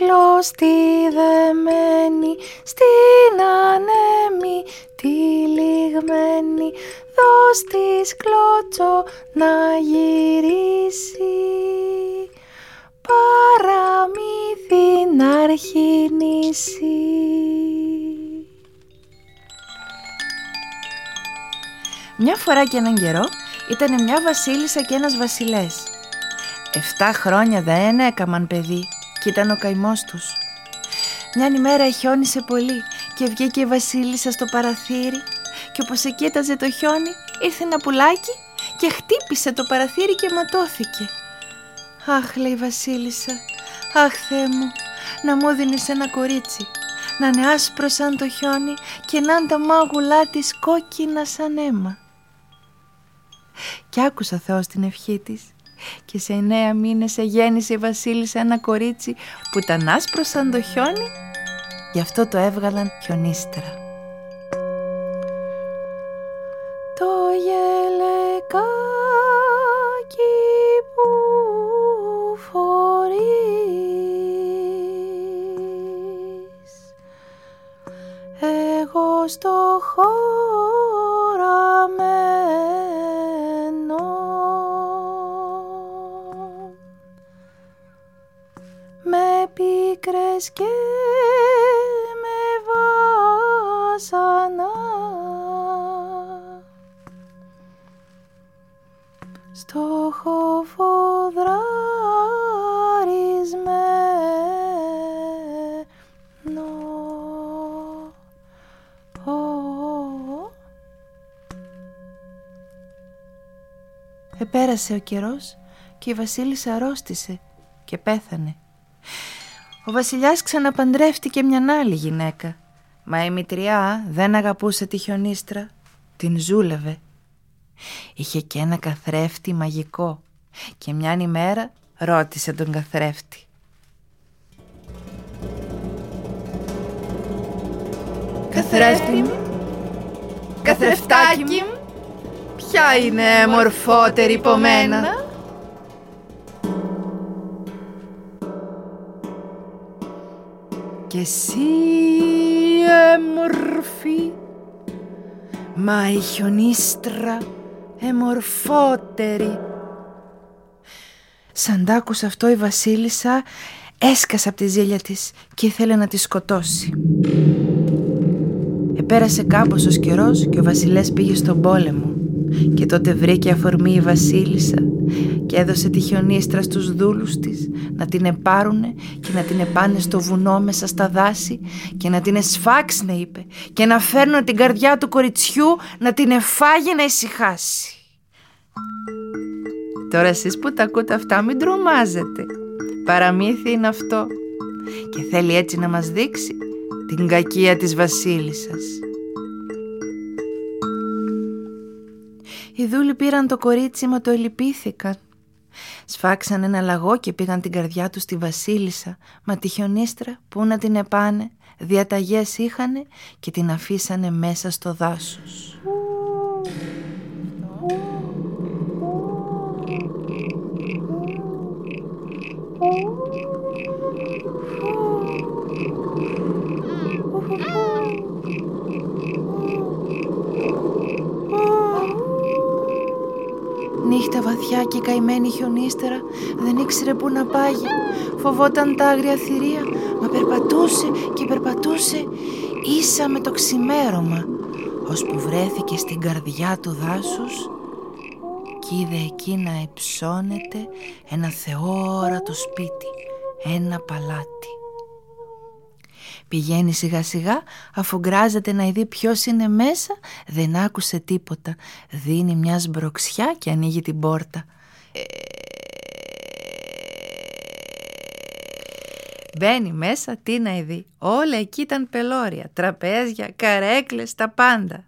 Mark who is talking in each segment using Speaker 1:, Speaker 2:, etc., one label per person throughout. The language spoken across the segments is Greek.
Speaker 1: κλώστη δεμένη στην ανέμη τυλιγμένη δώσ' της κλώτσο να γυρίσει παραμύθι να αρχινήσει. Μια φορά και έναν καιρό ήταν μια βασίλισσα και ένας βασιλές. Εφτά χρόνια δεν έκαμαν παιδί και ήταν ο καημός τους. Μια ημέρα χιόνισε πολύ και βγήκε η βασίλισσα στο παραθύρι και όπως εκείταζε το χιόνι ήρθε ένα πουλάκι και χτύπησε το παραθύρι και ματώθηκε. «Αχ», λέει η βασίλισσα, «αχ Θεέ μου, να μου δίνεις ένα κορίτσι, να είναι άσπρο σαν το χιόνι και να είναι τα μάγουλά της κόκκινα σαν αίμα». Κι άκουσα Θεός την ευχή της και σε εννέα μήνες εγέννησε η βασίλισσα ένα κορίτσι που ήταν άσπρο σαν το χιόνι γι' αυτό το έβγαλαν χιονίστρα. Το γελεκάκι που φορείς εγώ στο χωραμένο πίκρες και με βάσανα. Στο χωφοδράρισμένο. Επέρασε ο καιρός και η βασίλισσα αρρώστησε και πέθανε. Ο βασιλιάς ξαναπαντρεύτηκε μια άλλη γυναίκα. Μα η μητριά δεν αγαπούσε τη χιονίστρα, την ζούλευε. Είχε και ένα καθρέφτη μαγικό και μιαν ημέρα ρώτησε τον καθρέφτη. Καθρέφτη μου, καθρεφτάκι μου, ποια είναι μορφότερη από μένα; Εσύ εμορφή. Μα η χιονίστρα εμορφότερη. Σαν τ' άκουσε αυτό η βασίλισσα έσκασε από τη ζήλια της και ήθελε να τη σκοτώσει. Επέρασε κάμποσος καιρός και ο βασιλές πήγε στον πόλεμο. Και τότε βρήκε αφορμή η βασίλισσα και έδωσε τη χιονίστρα στους δούλους της να την επάρουνε και να την επάνε στο βουνό μέσα στα δάση και να την εσφάξουνε είπε και να φέρνουν την καρδιά του κοριτσιού να την εφάγει να ησυχάσει. Τώρα εσείς που τα ακούτε αυτά μην τρομάζετε. Παραμύθι είναι αυτό και θέλει έτσι να μας δείξει την κακία της βασίλισσας. Οι δούλοι πήραν το κορίτσι μα το ελυπήθηκαν. Σφάξαν ένα λαγό και πήγαν την καρδιά τους στη βασίλισσα, μα τη χιονίστρα που να την επάνε, διαταγές είχανε και την αφήσανε μέσα στο δάσος. Νύχτα βαθιά και καημένη χιονίστερα δεν ήξερε πού να πάγει. Φοβόταν τα άγρια θηρία, μα περπατούσε και περπατούσε ίσα με το ξημέρωμα, ώσπου βρέθηκε στην καρδιά του δάσους κι είδε εκεί να υψώνεται ένα θεόρατο σπίτι, ένα παλάτι. Πηγαίνει σιγά σιγά αφού γκράζεται να δει ποιος είναι μέσα Δεν άκουσε τίποτα. Δίνει μια σμπροξιά και ανοίγει την πόρτα. Μπαίνει μέσα, τι να δει. Όλα εκεί ήταν πελώρια, τραπέζια, καρέκλες, τα πάντα.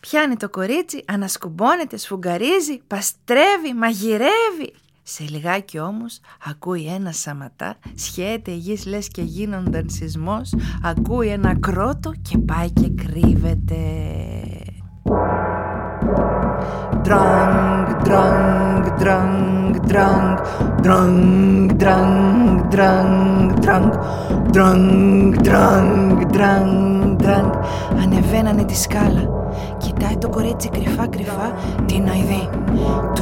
Speaker 1: Πιάνει το κορίτσι, ανασκουμπώνεται, σφουγγαρίζει, παστρεύει, μαγειρεύει σε λιγάκι όμως ακούει ένα σαματά, σχέται η γης λες και γίνονταν σεισμός, ακούει ένα κρότο και πάει και κρύβεται. Drang, drang, drang, drang, drang, drang, drang, drang, drang, drang, drang, drang. Ανεβαίνανε τη σκάλα. Κοιτάει το κορίτσι κρυφά κρυφά την αηδή.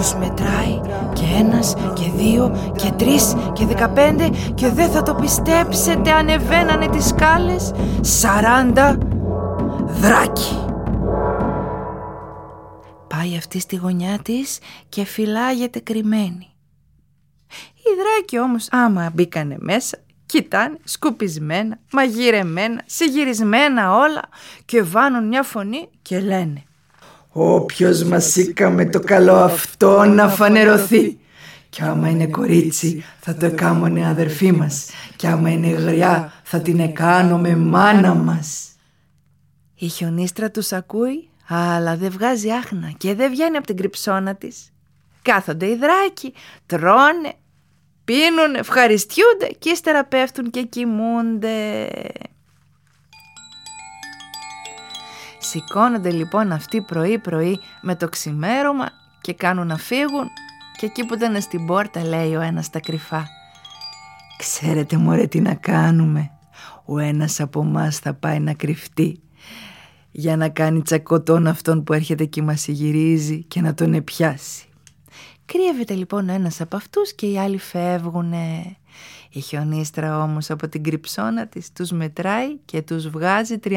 Speaker 1: Τους μετράει και ένας και δύο και τρεις και δεκαπέντε και δεν θα το πιστέψετε ανεβαίνανε τις σκάλες σαράντα δράκι. Πάει αυτή στη γωνιά της και φυλάγεται κρυμμένη. Οι δράκοι όμως άμα μπήκανε μέσα κοιτάνε σκουπισμένα, μαγειρεμένα, συγυρισμένα όλα και βάνουν μια φωνή και λένε «Όποιος μας με το καλό αυτό να φανερωθεί». Κι άμα είναι κορίτσι θα το εκάμωνε αδερφή μας Κι άμα είναι γριά θα την εκάνουμε μάνα μας Η χιονίστρα τους ακούει αλλά δεν βγάζει άχνα και δεν βγαίνει από την κρυψώνα της. Κάθονται οι δράκοι, τρώνε, πίνουν, ευχαριστιούνται και ύστερα πέφτουν και κοιμούνται. Σηκώνονται λοιπόν αυτοί πρωί πρωί με το ξημέρωμα και κάνουν να φύγουν και εκεί που ήταν στην πόρτα λέει ο ένας τα κρυφά «Ξέρετε μωρέ τι να κάνουμε, ο ένας από μας θα πάει να κρυφτεί για να κάνει τσακωτόν αυτόν που έρχεται και μας γυρίζει και να τον επιάσει. Κρύβεται λοιπόν ο ένας από αυτούς και οι άλλοι φεύγουνε. Η χιονίστρα όμως από την κρυψώνα της τους μετράει και τους βγάζει 39.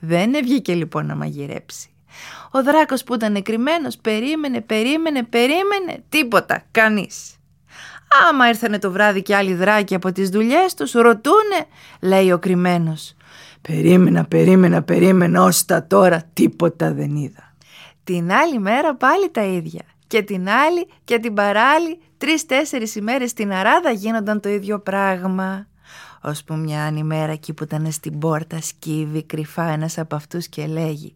Speaker 1: Δεν βγήκε λοιπόν να μαγειρέψει. Ο δράκος που ήταν κρυμμένος περίμενε, περίμενε, περίμενε, τίποτα, κανείς. Άμα ήρθανε το βράδυ και άλλοι δράκοι από τις δουλειές τους, ρωτούνε, λέει ο κρυμμένος. Περίμενα, περίμενα, περίμενα, ως τα τώρα τίποτα δεν είδα. Την άλλη μέρα πάλι τα ίδια. Και την άλλη και την παράλλη τρεις-τέσσερις ημέρες στην αράδα γίνονταν το ίδιο πράγμα. Ώσπου μια άλλη μέρα εκεί που ήταν στην πόρτα σκύβει κρυφά ένας από αυτούς και λέγει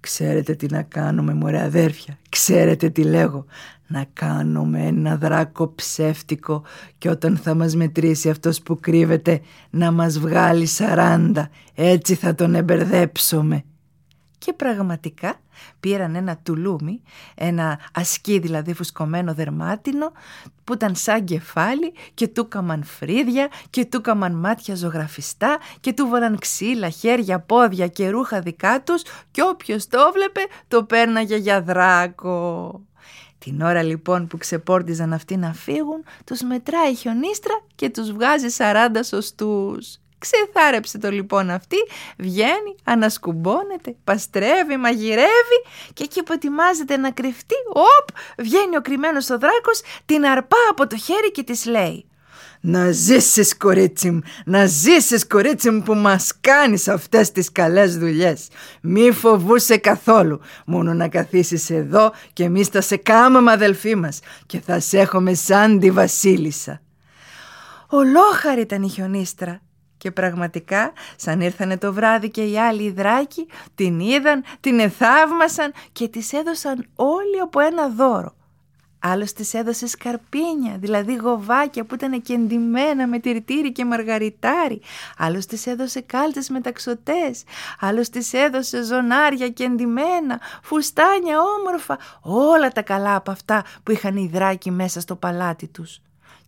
Speaker 1: «Ξέρετε τι να κάνουμε μωρέ αδέρφια, ξέρετε τι λέγω, να κάνουμε ένα δράκο ψεύτικο και όταν θα μας μετρήσει αυτός που κρύβεται να μας βγάλει σαράντα, έτσι θα τον εμπερδέψουμε». Και πραγματικά πήραν ένα τουλούμι, ένα ασκή δηλαδή φουσκωμένο δερμάτινο που ήταν σαν κεφάλι και του κάμαν φρύδια και του κάμαν μάτια ζωγραφιστά και του βάλαν ξύλα, χέρια, πόδια και ρούχα δικά τους και όποιος το βλέπε το πέρναγε για δράκο. Την ώρα λοιπόν που ξεπόρτιζαν αυτοί να φύγουν, τους μετράει η χιονίστρα και τους βγάζει σαράντα σωστούς. Ξεθάρεψε το λοιπόν αυτή, βγαίνει, ανασκουμπώνεται, παστρεύει, μαγειρεύει και εκεί που ετοιμάζεται να κρυφτεί, οπ, βγαίνει ο κρυμμένος ο δράκος, την αρπά από το χέρι και της λέει «Να ζήσεις κορίτσι μου, να ζήσεις κορίτσι μου που μας κάνεις αυτές τις καλές δουλειές. Μη φοβούσε καθόλου, μόνο να καθίσεις εδώ και εμείς θα σε κάμαμε αδελφοί μας και θα σε έχουμε σαν τη βασίλισσα». Ολόχαρη ήταν η χιονίστρα και πραγματικά, σαν ήρθανε το βράδυ και οι άλλοι δράκοι, την είδαν, την εθαύμασαν και της έδωσαν όλοι από ένα δώρο. Άλλος της έδωσε σκαρπίνια, δηλαδή γοβάκια που ήταν κεντυμένα με τυρτήρι και μαργαριτάρι. Άλλος της έδωσε κάλτσες με ταξωτές. Άλλος της έδωσε ζωνάρια κεντυμένα, φουστάνια όμορφα. Όλα τα καλά από αυτά που είχαν οι δράκοι μέσα στο παλάτι τους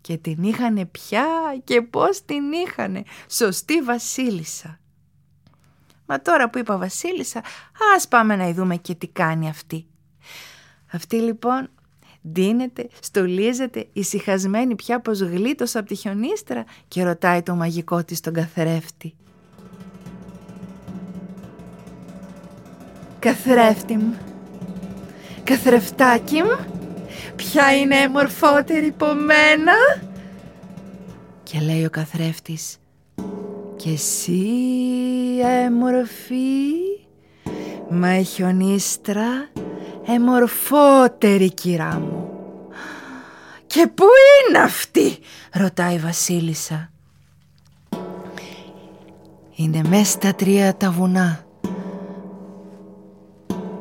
Speaker 1: και την είχανε πια και πώς την είχανε. Σωστή βασίλισσα. Μα τώρα που είπα βασίλισσα, ας πάμε να δούμε και τι κάνει αυτή. Αυτή λοιπόν ντύνεται, στολίζεται, ησυχασμένη πια πως γλίτωσε από τη χιονίστρα και ρωτάει το μαγικό της τον καθρέφτη. Καθρέφτη μου, καθρεφτάκι μου, Ποια είναι μορφότερη από μένα; Και λέει ο καθρέφτης Και εσύ έμορφη Μα η χιονίστρα εμορφότερη κυρά μου Και πού είναι αυτή; ρωτάει η βασίλισσα. Είναι μέσα στα τρία τα βουνά.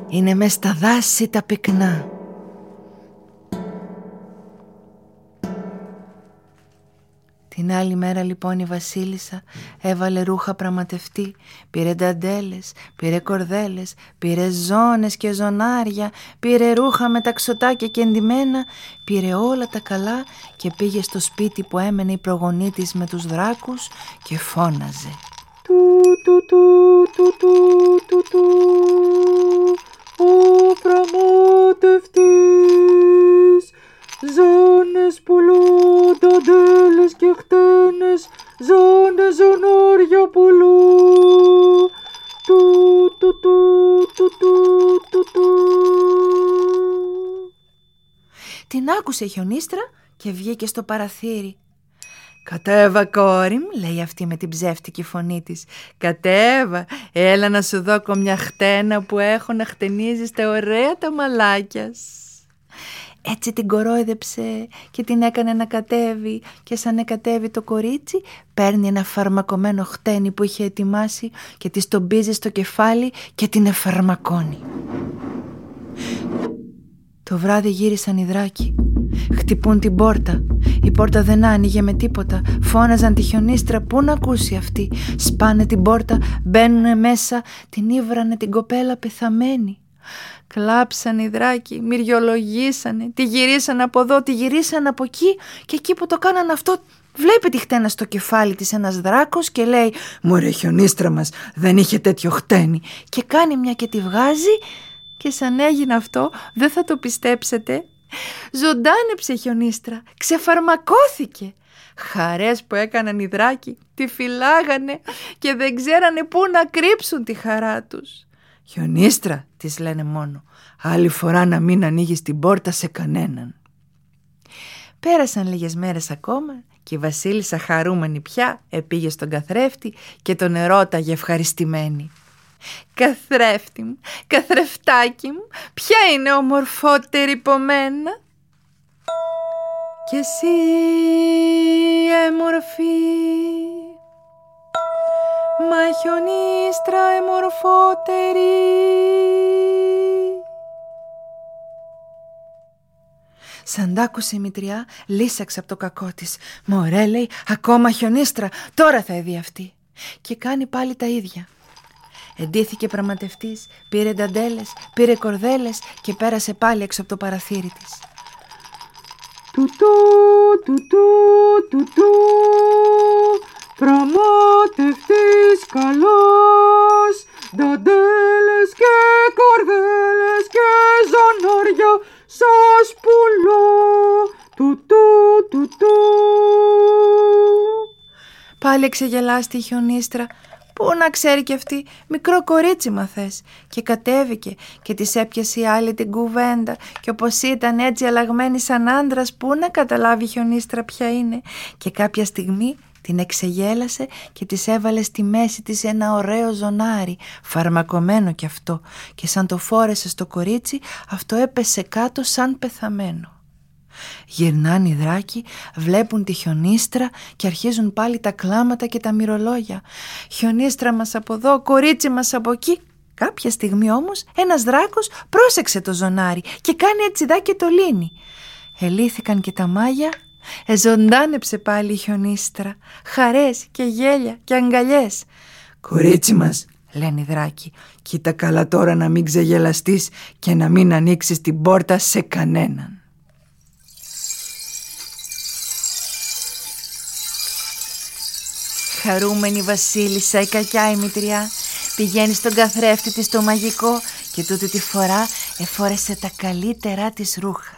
Speaker 1: Είναι μέσα στα δάση τα πυκνά Την άλλη μέρα λοιπόν η βασίλισσα έβαλε ρούχα πραγματευτή, πήρε νταντέλες, πήρε κορδέλες, πήρε ζώνες και ζωνάρια, πήρε ρούχα με ταξωτάκια και εντυμένα, πήρε όλα τα καλά και πήγε στο σπίτι που έμενε η προγονή της με τους δράκους και φώναζε.
Speaker 2: Του του του του του του του ο πραγματευτής Ζώνες πουλού, νταντέλες και χτένες, ζώνες ζωνόρια πουλού. Του, του, του, του, του, του, του.
Speaker 1: Την άκουσε η χιονίστρα και βγήκε στο παραθύρι. «Κατέβα κόρη μου», λέει αυτή με την ψεύτικη φωνή της. «Κατέβα, έλα να σου δω μια χτένα που έχω να χτενίζεις τα ωραία τα μαλάκια έτσι την κορόιδεψε και την έκανε να κατέβει και σαν κατέβει το κορίτσι παίρνει ένα φαρμακομένο χτένι που είχε ετοιμάσει και της τον μπίζει στο κεφάλι και την εφαρμακώνει. Το βράδυ γύρισαν οι δράκοι. Χτυπούν την πόρτα. Η πόρτα δεν άνοιγε με τίποτα. Φώναζαν τη χιονίστρα πού να ακούσει αυτή; Σπάνε την πόρτα, μπαίνουν μέσα, την ήβρανε την κοπέλα πεθαμένη. Κλάψαν οι δράκοι, μυριολογήσανε, τη γυρίσαν από εδώ, τη γυρίσαν από εκεί και εκεί που το κάναν αυτό βλέπει τη χτένα στο κεφάλι της ένας δράκος και λέει «Μωρέ χιονίστρα μας, δεν είχε τέτοιο χτένι» και κάνει μια και τη βγάζει και σαν έγινε αυτό δεν θα το πιστέψετε ζωντάνεψε χιονίστρα, ξεφαρμακώθηκε. Χαρές που έκαναν οι δράκοι, τη φυλάγανε και δεν ξέρανε πού να κρύψουν τη χαρά τους. «Χιονίστρα» της λένε μόνο. «Άλλη φορά να μην ανοίγεις την πόρτα σε κανέναν». Πέρασαν λίγες μέρες ακόμα και η βασίλισσα χαρούμενη πια επήγε στον καθρέφτη και τον ερώταγε ευχαριστημένη. «Καθρέφτη μου, καθρεφτάκι μου, ποια είναι ομορφότερη από μένα» «Και εσύ, εμορφή, μα χιονίστρα εμορφότερη. Σαν τ' άκουσε η μητριά, λύσαξε από το κακό της. Μωρέ, λέει, ακόμα χιονίστρα, τώρα θα δει αυτή. Και κάνει πάλι τα ίδια. Εντύθηκε πραγματευτής, πήρε νταντέλες, πήρε κορδέλες και πέρασε πάλι έξω από το παραθύρι της.
Speaker 2: Τουτού, τουτού, τουτού, Πραγματευτής καλός, δαντέλες και κορδέλες και ζωνάρια σας πουλώ, του του του
Speaker 1: Πάλι ξεγελάστη η χιονίστρα, Πού να ξέρει κι αυτή, μικρό κορίτσι μα θες. Και κατέβηκε και της έπιασε η άλλη την κουβέντα και όπως ήταν έτσι αλλαγμένη σαν άντρας, πού να καταλάβει η χιονίστρα ποια είναι. Και κάποια στιγμή την εξεγέλασε και της έβαλε στη μέση της ένα ωραίο ζωνάρι, φαρμακομένο κι αυτό, και σαν το φόρεσε στο κορίτσι, αυτό έπεσε κάτω σαν πεθαμένο. Γυρνάνε οι δράκοι, βλέπουν τη χιονίστρα και αρχίζουν πάλι τα κλάματα και τα μυρολόγια. Χιονίστρα μας από εδώ, κορίτσι μας από εκεί. Κάποια στιγμή όμως ένας δράκος πρόσεξε το ζωνάρι και κάνει έτσι δά και το λύνει. Ελήθηκαν και τα μάγια Εζωντάνεψε πάλι η χιονίστρα, χαρές και γέλια και αγκαλιές. «Κορίτσι μας», λένε οι δράκοι, «κοίτα καλά τώρα να μην ξεγελαστείς και να μην ανοίξεις την πόρτα σε κανέναν». Χαρούμενη βασίλισσα η κακιά η μητριά πηγαίνει στον καθρέφτη της το μαγικό και τούτη τη φορά εφόρεσε τα καλύτερά της ρούχα.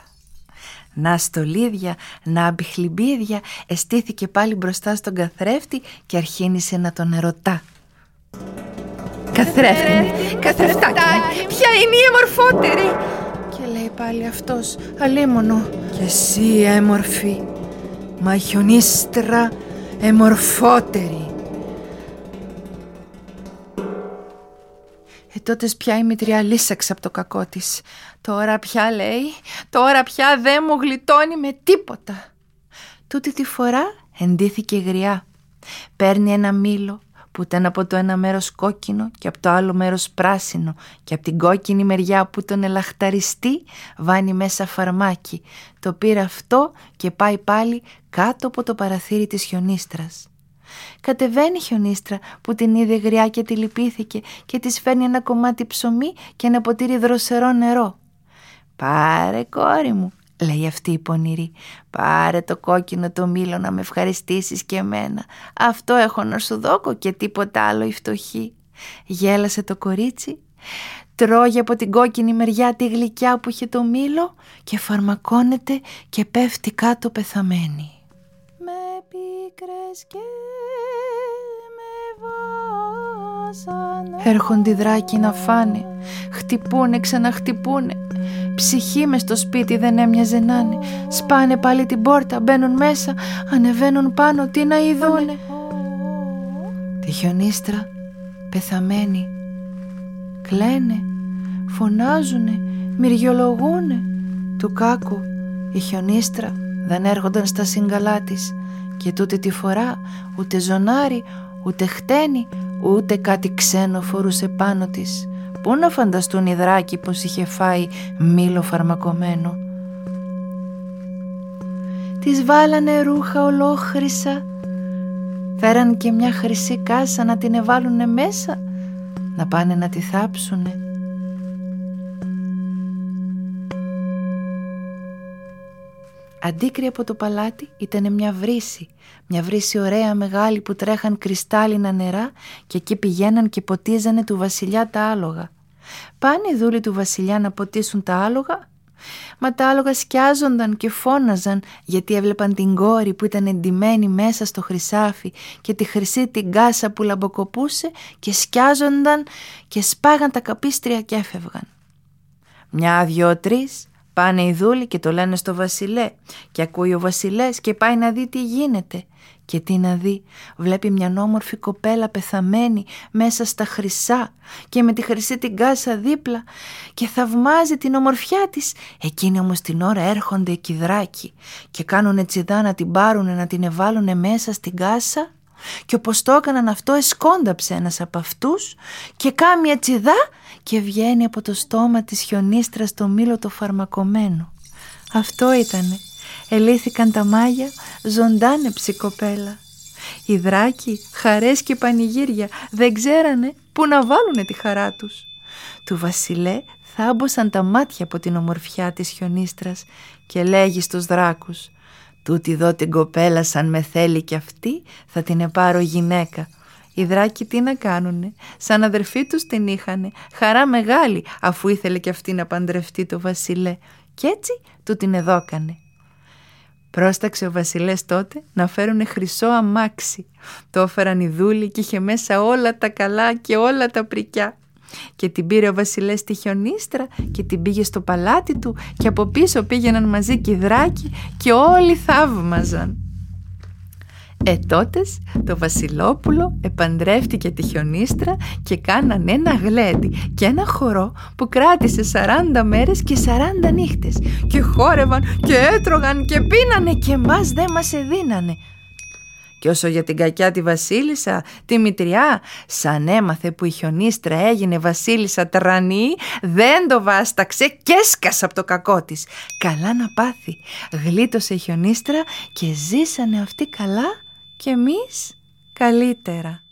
Speaker 1: Να στολίδια, να αμπιχλιμπίδια εστήθηκε πάλι μπροστά στον καθρέφτη και αρχίνησε να τον ερωτά. Καθρέφτη μου, καθρεφτάκι ποια είναι η εμορφότερη. Και λέει πάλι αυτός, αλίμονο. Και εσύ έμορφη, μα χιονίστρα εμορφότερη. Ε, τότε πια η μητριά λύσαξε από το κακό της. Τώρα πια λέει, τώρα πια δεν μου γλιτώνει με τίποτα. Τούτη τη φορά εντύθηκε γριά. Παίρνει ένα μήλο που που ήταν από το ένα μέρος κόκκινο και από το άλλο μέρος πράσινο και από την κόκκινη μεριά που τον ελαχταριστεί βάνει μέσα φαρμάκι. Το πήρε αυτό και πάει πάλι κάτω από το παραθύρι της χιονίστρας. Κατεβαίνει η χιονίστρα που την είδε γριά και τη λυπήθηκε και της φέρνει ένα κομμάτι ψωμί και ένα ποτήρι δροσερό νερό. «Πάρε κόρη μου», λέει αυτή η πονηρή. Πάρε το κόκκινο το μήλο να με ευχαριστήσεις και εμένα. Αυτό έχω να σου δώκω και τίποτα άλλο η φτωχή. Γέλασε το κορίτσι, τρώγε από την κόκκινη μεριά τη γλυκιά που είχε το μήλο και φαρμακώνεται και πέφτει κάτω πεθαμένη. Με πίκρες και Έρχονται οι δράκοι να φάνε, χτυπούνε, ξαναχτυπούνε Ψυχή μες στο σπίτι δεν έμοιαζε να είναι. Σπάνε πάλι την πόρτα, μπαίνουν μέσα, ανεβαίνουν πάνω, τι να ειδούνε. Τη χιονίστρα, πεθαμένη. Κλαίνε, φωνάζουνε, μυριολογούνε. Του κάκου, η χιονίστρα δεν έρχονταν στα σύγκαλά της και τούτε τη φορά ούτε ζωνάρι, ούτε χτένι, ούτε κάτι ξένο φορούσε πάνω της. Πού να φανταστούν οι δράκοι πως είχε φάει μήλο φαρμακομένο. Τις βάλανε ρούχα ολόχρυσα. Φέραν και μια χρυσή κάσα να την εβάλουνε μέσα, να πάνε να τη θάψουνε. Αντίκρι από το παλάτι ήταν μια βρύση, μια βρύση ωραία μεγάλη που τρέχαν κρυστάλλινα νερά και εκεί πηγαίναν και ποτίζανε του βασιλιά τα άλογα. Πάνε οι δούλοι του βασιλιά να ποτίσουν τα άλογα, μα τα άλογα σκιάζονταν και φώναζαν γιατί έβλεπαν την κόρη που ήταν εντυμένη μέσα στο χρυσάφι και τη χρυσή την κάσα που λαμποκοπούσε και σκιάζονταν και σπάγαν τα καπίστρια και έφευγαν. Μια, δυο, τρεις Πάνε οι δούλοι και το λένε στο βασιλέ και ακούει ο βασιλές και πάει να δει τι γίνεται. Και τι να δει, βλέπει μια όμορφη κοπέλα πεθαμένη μέσα στα χρυσά και με τη χρυσή την κάσα δίπλα και θαυμάζει την ομορφιά της. Εκείνη όμως την ώρα έρχονται εκεί δράκοι και κάνουν τσιδά να την πάρουν να την εβάλουν μέσα στην κάσα και όπως το έκαναν αυτό εσκόνταψε ένας από αυτούς και κάμια τσιδά και βγαίνει από το στόμα της χιονίστρας το μήλο το φαρμακομένο. Αυτό ήτανε. Ελήθηκαν τα μάγια, ζωντάνεψη κοπέλα. Οι δράκοι, χαρές και πανηγύρια δεν ξέρανε πού να βάλουνε τη χαρά τους. Του βασιλέ θάμποσαν τα μάτια από την ομορφιά της χιονίστρας και λέγει στους δράκους «Τούτη δω την κοπέλα σαν με θέλει κι αυτή θα την επάρω γυναίκα οι δράκοι τι να κάνουνε, σαν αδερφή τους την είχανε, χαρά μεγάλη αφού ήθελε και αυτή να παντρευτεί το βασιλέ κι έτσι του την εδώκανε. Πρόσταξε ο βασιλές τότε να φέρουνε χρυσό αμάξι. Το έφεραν οι δούλοι και είχε μέσα όλα τα καλά και όλα τα πρικιά. Και την πήρε ο βασιλές στη χιονίστρα και την πήγε στο παλάτι του και από πίσω πήγαιναν μαζί και οι δράκοι και όλοι θαύμαζαν. Ετότες το βασιλόπουλο επαντρεύτηκε τη χιονίστρα και κάναν ένα γλέντι και ένα χορό που κράτησε 40 μέρες και 40 νύχτες και χόρευαν και έτρωγαν και πίνανε και μας δεν μας εδίνανε. Και όσο για την κακιά τη βασίλισσα, τη μητριά, σαν έμαθε που η χιονίστρα έγινε βασίλισσα τρανή, δεν το βάσταξε και έσκασε από το κακό της. Καλά να πάθει. Γλίτωσε η χιονίστρα και ζήσανε αυτοί καλά και εμείς καλύτερα.